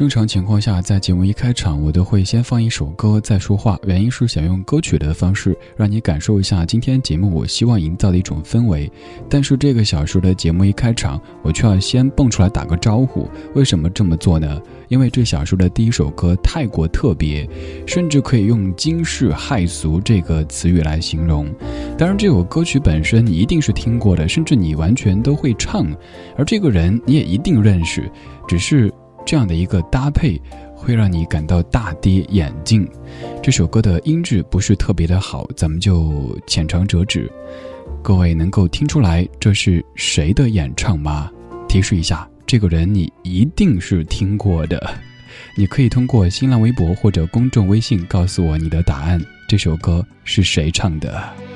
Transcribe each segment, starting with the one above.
正常情况下，在节目一开场，我都会先放一首歌再说话，原因是想用歌曲的方式让你感受一下今天节目我希望营造的一种氛围。但是这个小时的节目一开场，我却要先蹦出来打个招呼。为什么这么做呢？因为这小说的第一首歌太过特别，甚至可以用惊世骇俗这个词语来形容。当然，这首歌曲本身你一定是听过的，甚至你完全都会唱，而这个人你也一定认识，只是。这样的一个搭配，会让你感到大跌眼镜。这首歌的音质不是特别的好，咱们就浅尝辄止。各位能够听出来这是谁的演唱吗？提示一下，这个人你一定是听过的。你可以通过新浪微博或者公众微信告诉我你的答案。这首歌是谁唱的？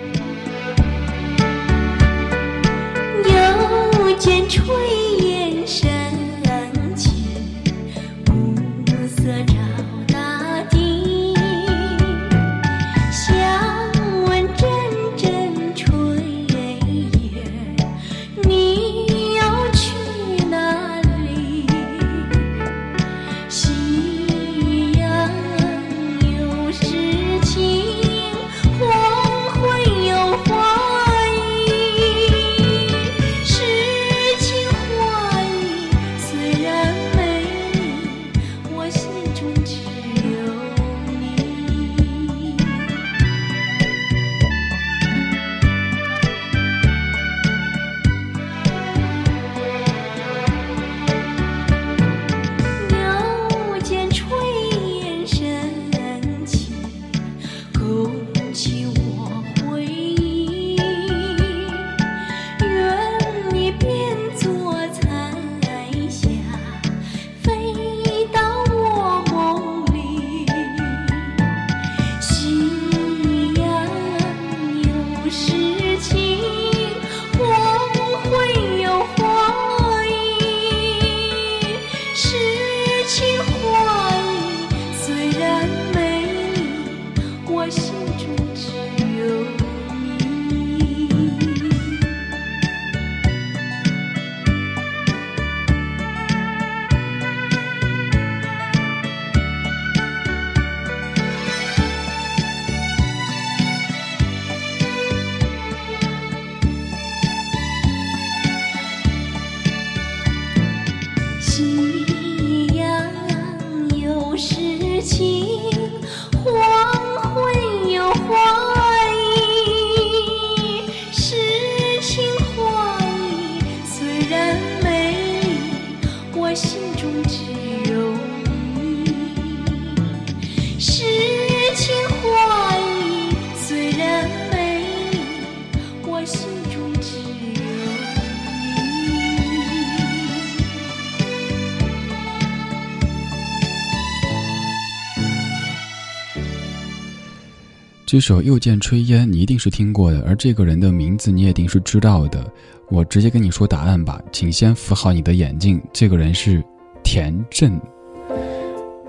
这首《又见炊烟》你一定是听过的，而这个人的名字你也一定是知道的。我直接跟你说答案吧，请先扶好你的眼镜。这个人是田震。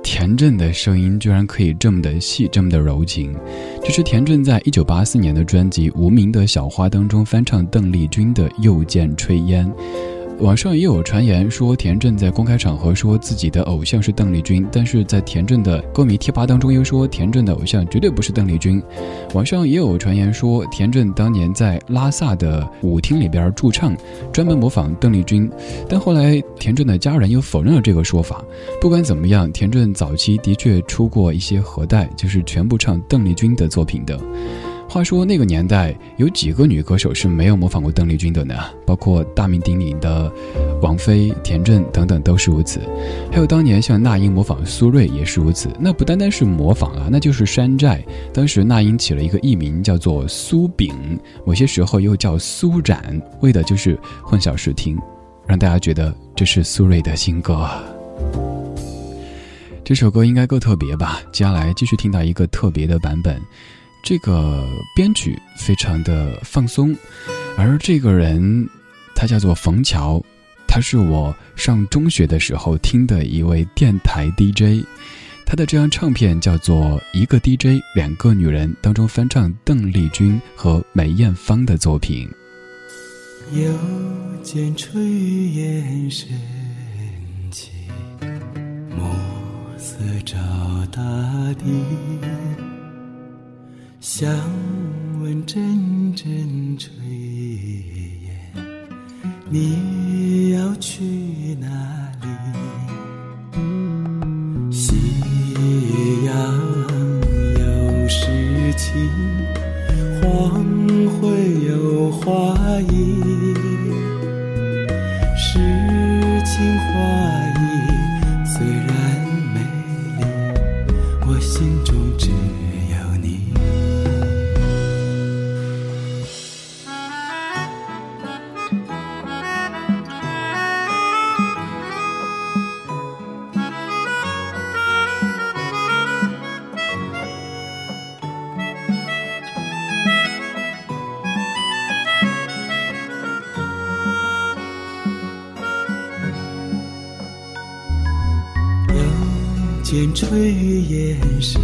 田震的声音居然可以这么的细，这么的柔情。这是田震在一九八四年的专辑《无名的小花》当中翻唱邓丽君的《又见炊烟》。网上也有传言说，田震在公开场合说自己的偶像是邓丽君，但是在田震的歌迷贴吧当中又说田震的偶像绝对不是邓丽君。网上也有传言说，田震当年在拉萨的舞厅里边驻唱，专门模仿邓丽君，但后来田震的家人又否认了这个说法。不管怎么样，田震早期的确出过一些盒带，就是全部唱邓丽君的作品的。话说那个年代有几个女歌手是没有模仿过邓丽君的呢？包括大名鼎鼎的王菲、田震等等都是如此。还有当年像那英模仿苏芮也是如此。那不单单是模仿啊，那就是山寨。当时那英起了一个艺名叫做苏炳，某些时候又叫苏冉，为的就是混淆视听，让大家觉得这是苏芮的新歌。这首歌应该够特别吧？接下来继续听到一个特别的版本。这个编曲非常的放松，而这个人他叫做冯乔，他是我上中学的时候听的一位电台 DJ，他的这张唱片叫做《一个 DJ 两个女人》当中翻唱邓丽君和梅艳芳的作品。又见炊烟升起，暮色。照大地，想问阵阵炊烟，你要去又见炊烟时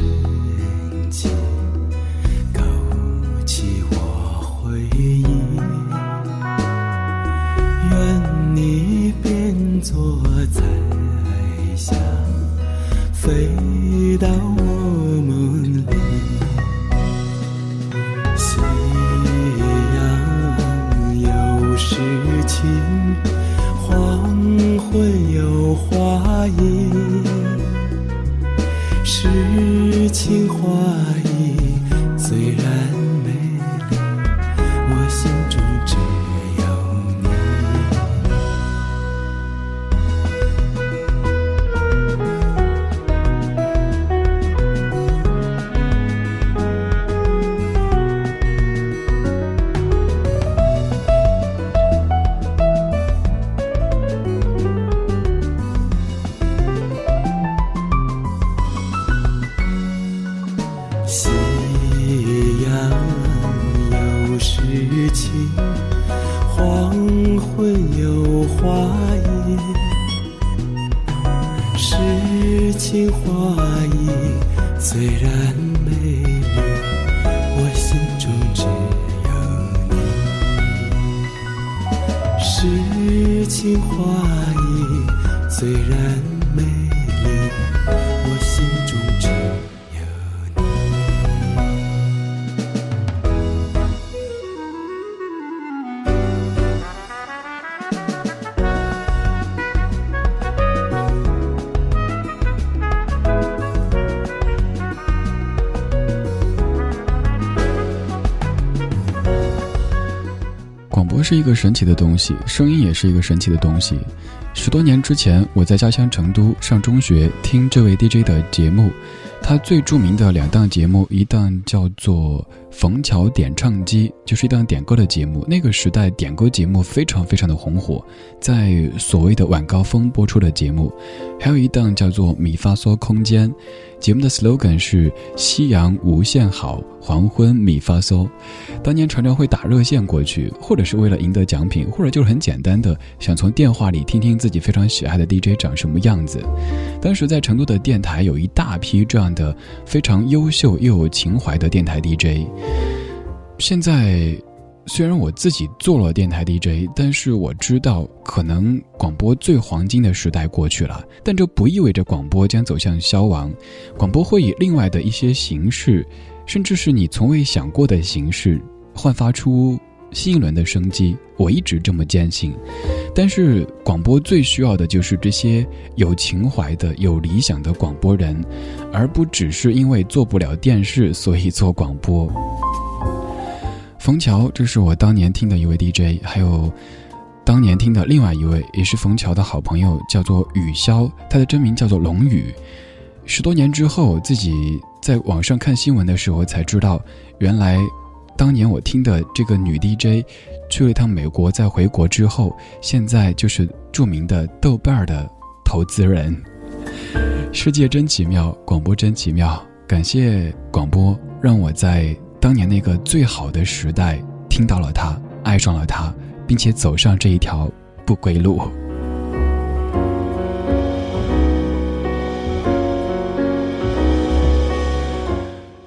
是一个神奇的东西，声音也是一个神奇的东西。十多年之前，我在家乡成都上中学，听这位 DJ 的节目。他最著名的两档节目，一档叫做《枫桥点唱机》，就是一档点歌的节目。那个时代，点歌节目非常非常的红火，在所谓的晚高峰播出的节目。还有一档叫做《米发嗦空间》，节目的 slogan 是“夕阳无限好，黄昏米发嗦”。当年常常会打热线过去，或者是为了赢得奖品，或者就是很简单的想从电话里听听自己非常喜爱的 DJ 长什么样子。当时在成都的电台有一大批这样的非常优秀又有情怀的电台 DJ。现在虽然我自己做了电台 DJ，但是我知道可能广播最黄金的时代过去了，但这不意味着广播将走向消亡。广播会以另外的一些形式，甚至是你从未想过的形式，焕发出新一轮的生机。我一直这么坚信。但是广播最需要的就是这些有情怀的、有理想的广播人，而不只是因为做不了电视所以做广播。冯桥，这是我当年听的一位 DJ，还有当年听的另外一位，也是冯桥的好朋友，叫做雨潇，他的真名叫做龙宇。十多年之后，自己在网上看新闻的时候才知道，原来当年我听的这个女 DJ 去了一趟美国，在回国之后，现在就是著名的豆瓣儿的投资人。世界真奇妙，广播真奇妙，感谢广播，让我在当年那个最好的时代听到了它，爱上了它，并且走上这一条不归路。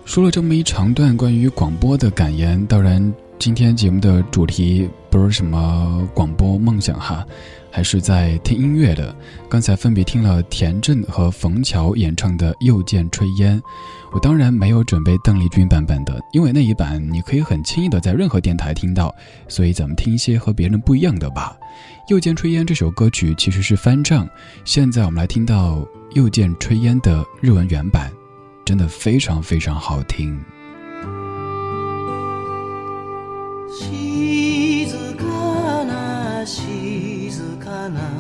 说了这么一长段关于广播的感言，当然今天节目的主题不是什么广播梦想哈，还是在听音乐的。刚才分别听了田震和冯乔演唱的《又见炊烟》，我当然没有准备邓丽君版本的，因为那一版你可以很轻易的在任何电台听到，所以咱们听一些和别人不一样的吧。《又见炊烟》这首歌曲其实是翻唱，现在我们来听到《又见炊烟》的日文原版，真的非常非常好听。静かな静かな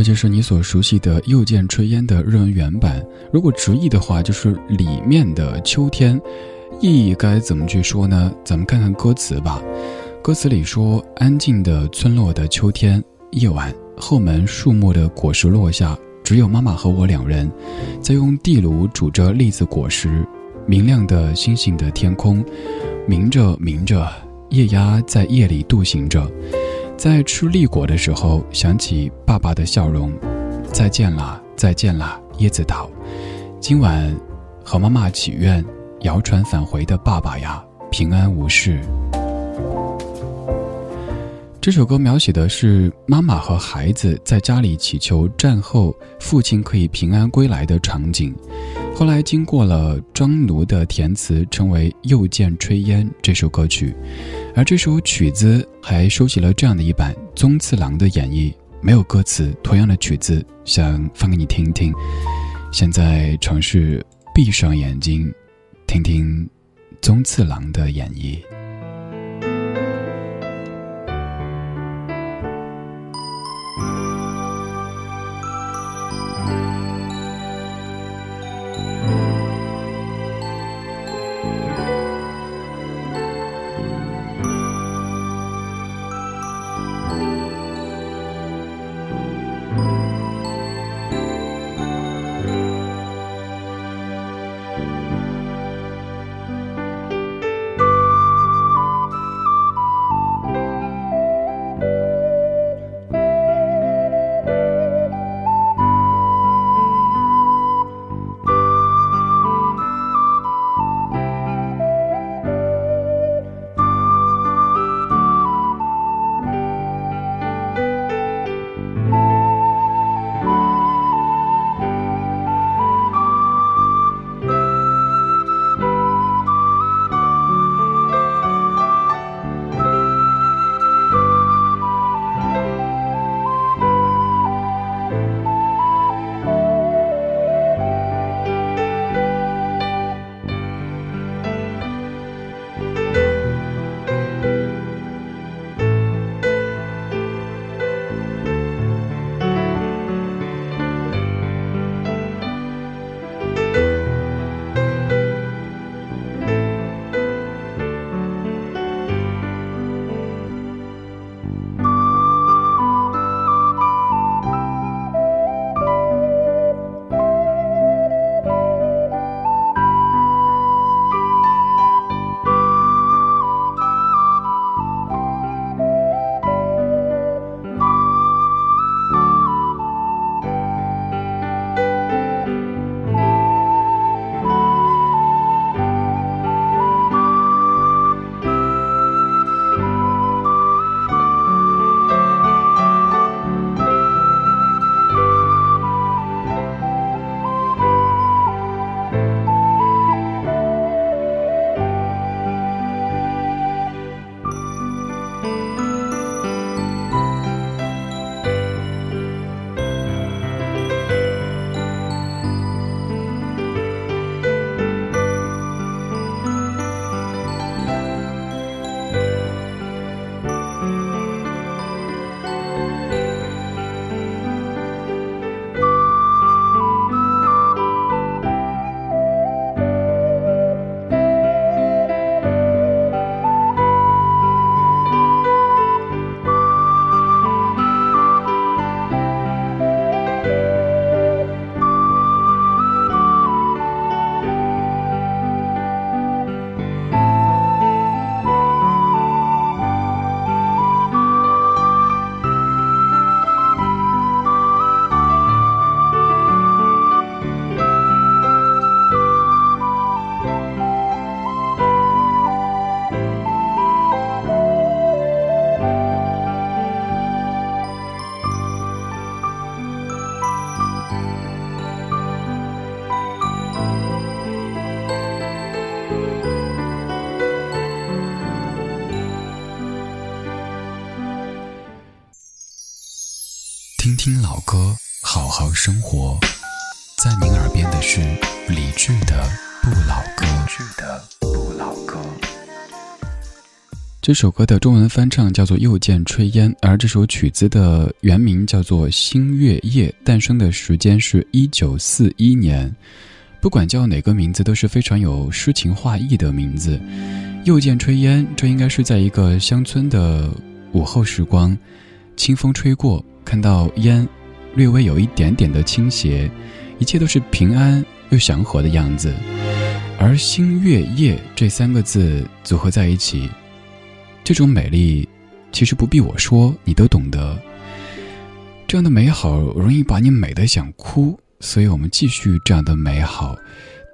这就是你所熟悉的《又见炊烟》的日文原版。如果直译的话，就是里面的秋天。意义该怎么去说呢？咱们看看歌词吧。歌词里说：“安静的村落的秋天夜晚，后门树木的果实落下，只有妈妈和我两人，在用地炉煮着栗子果实。明亮的星星的天空，明着明着，夜鸦在夜里渡行着。”在吃栗果的时候，想起爸爸的笑容。再见啦，再见啦，椰子岛。今晚和妈妈祈愿，谣传返回的爸爸呀，平安无事。这首歌描写的是妈妈和孩子在家里祈求战后父亲可以平安归来的场景。后来经过了庄奴的填词，成为《又见炊烟》这首歌曲。而这首曲子还收集了这样的一版宗次郎的演绎，没有歌词，同样的曲子，想放给你听一听。现在尝试闭上眼睛，听听宗次郎的演绎。「这首歌的中文翻唱叫做《又见炊烟》，而这首曲子的原名叫做《星月夜》，诞生的时间是一九四一年。不管叫哪个名字，都是非常有诗情画意的名字。又见炊烟，这应该是在一个乡村的午后时光，清风吹过，看到烟，略微有一点点的倾斜，一切都是平安又祥和的样子。而“星月夜”这三个字组合在一起。这种美丽，其实不必我说，你都懂得。这样的美好容易把你美得想哭，所以我们继续这样的美好，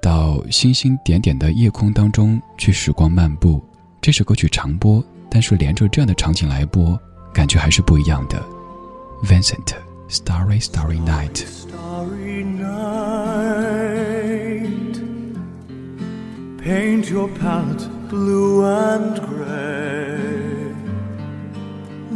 到星星点点的夜空当中去时光漫步。这首歌曲长播，但是连着这样的场景来播，感觉还是不一样的。Vincent，Starry Starry Night。Paint your palette blue and gray.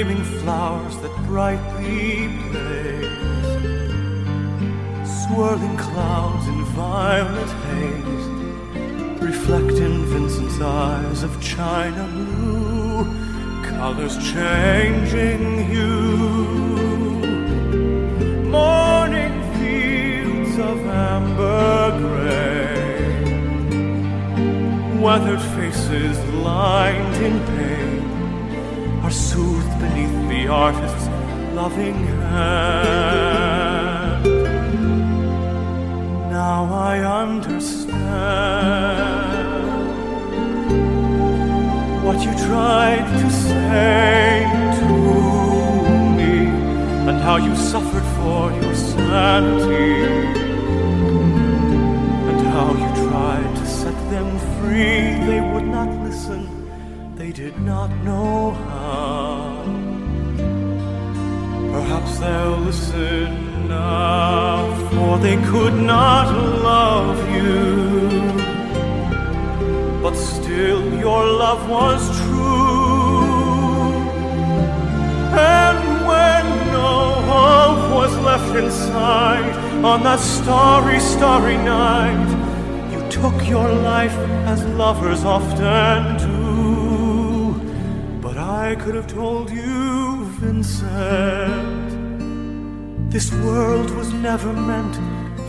flaming flowers that brightly blaze, swirling clouds in violet haze reflect in Vincent's eyes of china blue, colors changing hue. Morning fields of amber gray, weathered faces lined in pain beneath the artist's loving hand. Now I understand what you tried to say to me and how you suffered for your sanity and how you tried to set them free. They would not listen, they did not know how. Perhaps they'll listen now, for they could not love you but still your love was true. And when no hope was left inside on that starry, starry night, you took your life as lovers often do. But I could have told you, Vincent, this world was never meant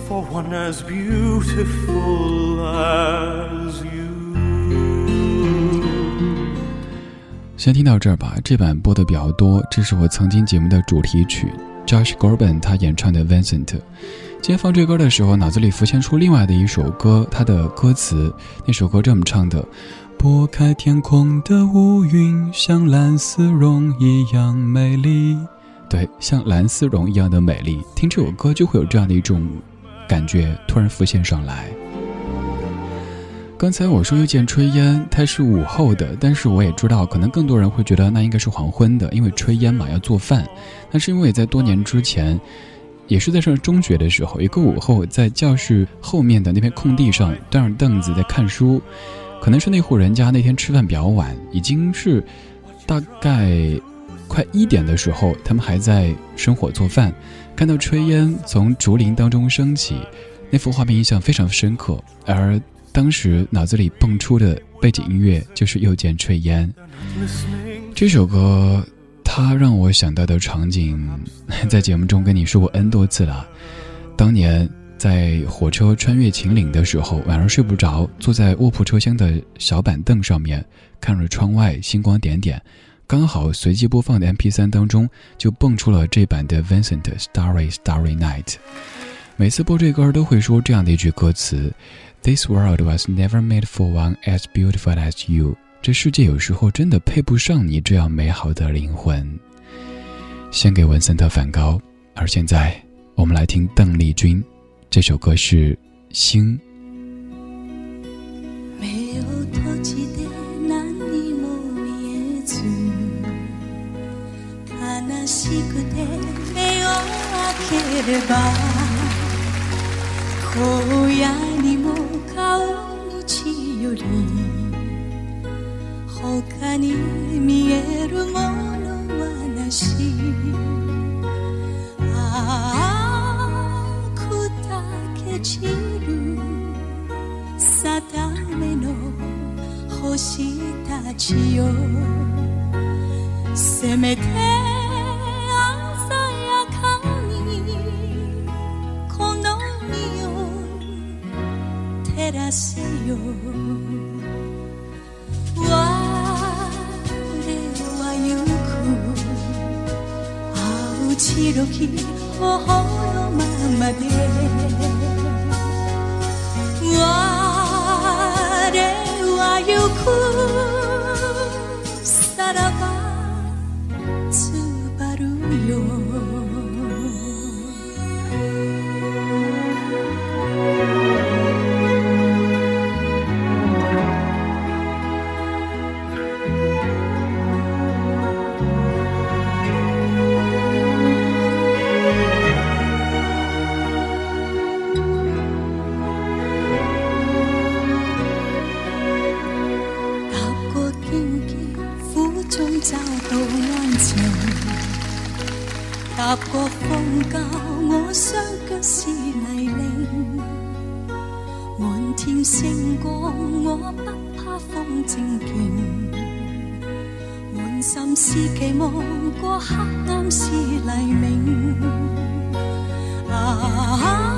for one as beautiful as you. 先听到这儿吧，这版播的比较多。这是我曾经节目的主题曲，Josh g o r b a n 他演唱的 Vincent。今天放这歌的时候，脑子里浮现出另外的一首歌，它的歌词，那首歌这么唱的：拨开天空的乌云，像蓝丝绒一样美丽。对，像蓝丝绒一样的美丽。听这首歌就会有这样的一种感觉突然浮现上来。刚才我说又见炊烟，它是午后的，但是我也知道，可能更多人会觉得那应该是黄昏的，因为炊烟嘛要做饭。那是因为在多年之前，也是在上中学的时候，一个午后，在教室后面的那片空地上端着凳子在看书，可能是那户人家那天吃饭比较晚，已经是大概快一点的时候，他们还在生火做饭，看到炊烟从竹林当中升起，那幅画面印象非常深刻，而。当时脑子里蹦出的背景音乐就是《又见炊烟》这首歌，它让我想到的场景，在节目中跟你说过 N 多次了。当年在火车穿越秦岭的时候，晚上睡不着，坐在卧铺车厢的小板凳上面，看着窗外星光点点。刚好随机播放的 MP3 当中就蹦出了这版的 Vincent Starry Starry Night。每次播这歌都会说这样的一句歌词：“This world was never made for one as beautiful as you。”这世界有时候真的配不上你这样美好的灵魂。献给文森特·梵高。而现在，我们来听邓丽君，这首歌是《星》。しくて目を開ければ荒野にも顔道より他に見えるものはなし。ああ砕け散る定めの星たちよ。せめて白き頬のままで。踏过风教我双脚是泥泞，满天星光我不怕风正劲，满心是期望过黑暗是黎明。啊，